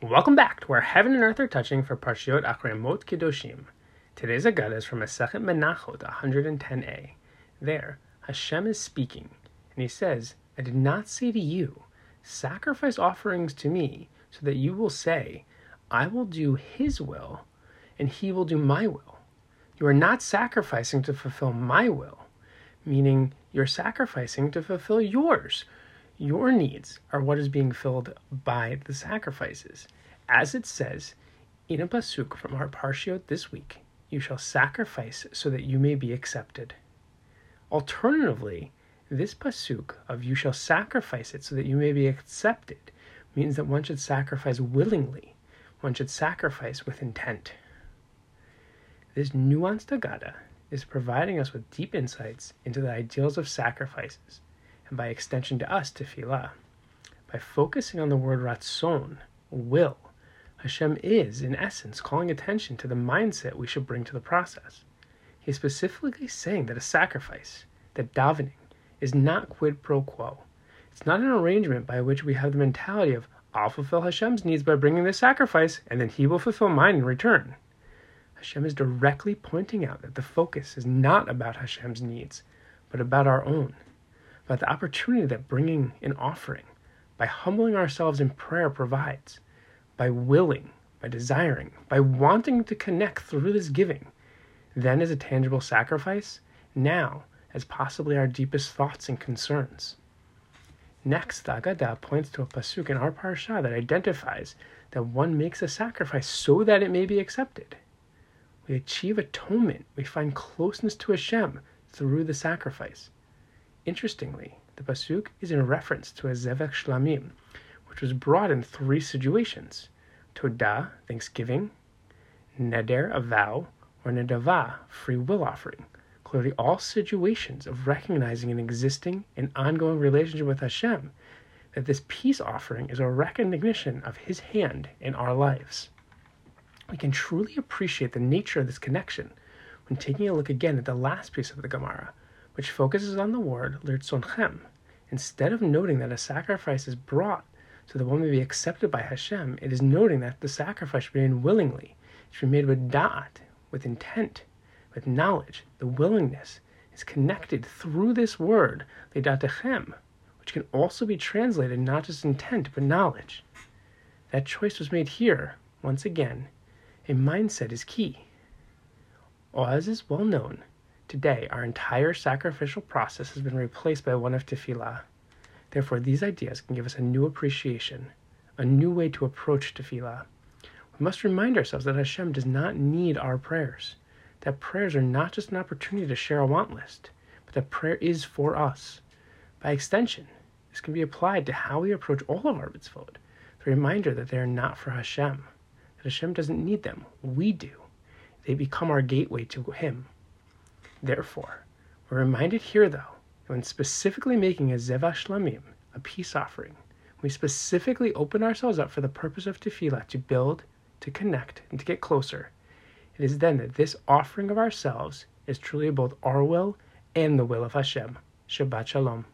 Welcome back to where heaven and earth are touching for Parshiot Acharei Mot Kedoshim. Today's Agada is from Masechet Menachot 110a. There, Hashem is speaking, and he says, I did not say to you, sacrifice offerings to me, so that you will say, I will do his will, and he will do my will. You are not sacrificing to fulfill my will, meaning you're sacrificing to fulfill yours. Your needs are what is being filled by the sacrifices. As it says in a pasuk from our parshiot this week, you shall sacrifice so that you may be accepted. Alternatively, this pasuk of you shall sacrifice it so that you may be accepted means that one should sacrifice willingly. One should sacrifice with intent. This nuanced Agada is providing us with deep insights into the ideals of sacrifices, and by extension to us, tefillah. By focusing on the word ratzon, will, Hashem is, in essence, calling attention to the mindset we should bring to the process. He is specifically saying that a sacrifice, that davening, is not quid pro quo. It's not an arrangement by which we have the mentality of, I'll fulfill Hashem's needs by bringing this sacrifice, and then He will fulfill mine in return. Hashem is directly pointing out that the focus is not about Hashem's needs, but about our own, about the opportunity that bringing an offering, by humbling ourselves in prayer, provides, by willing, by desiring, by wanting to connect through this giving, then as a tangible sacrifice, now as possibly our deepest thoughts and concerns. Next, the Agadah points to a pasuk in our parsha that identifies that one makes a sacrifice so that it may be accepted. We achieve atonement. We find closeness to Hashem through the sacrifice. Interestingly, the pasuk is in reference to a zevach shlamim, which was brought in three situations: todah, thanksgiving; neder, a vow; or nedavah, free will offering. Clearly, all situations of recognizing an existing and ongoing relationship with Hashem. That this peace offering is a recognition of His hand in our lives we can truly appreciate the nature of this connection when taking a look again at the last piece of the Gemara, which focuses on the word lirtzonchem. Instead of noting that a sacrifice is brought so that one may be accepted by Hashem, it is noting that the sacrifice should be made willingly. It should be made with da'at, with intent, with knowledge. The willingness is connected through this word, ledatechem, which can also be translated not just intent, but knowledge. That choice was made here, once again, a mindset is key. As is well known, today our entire sacrificial process has been replaced by one of tefillah. Therefore, these ideas can give us a new appreciation, a new way to approach tefillah. We must remind ourselves that Hashem does not need our prayers, that prayers are not just an opportunity to share a want list, but that prayer is for us. By extension, this can be applied to how we approach all of our mitzvot, the reminder that they are not for Hashem that Hashem doesn't need them. We do. They become our gateway to Him. Therefore, we're reminded here, though, when specifically making a Zevach Shlamim, a peace offering, we specifically open ourselves up for the purpose of tefillah to build, to connect, and to get closer. It is then that this offering of ourselves is truly both our will and the will of Hashem. Shabbat Shalom.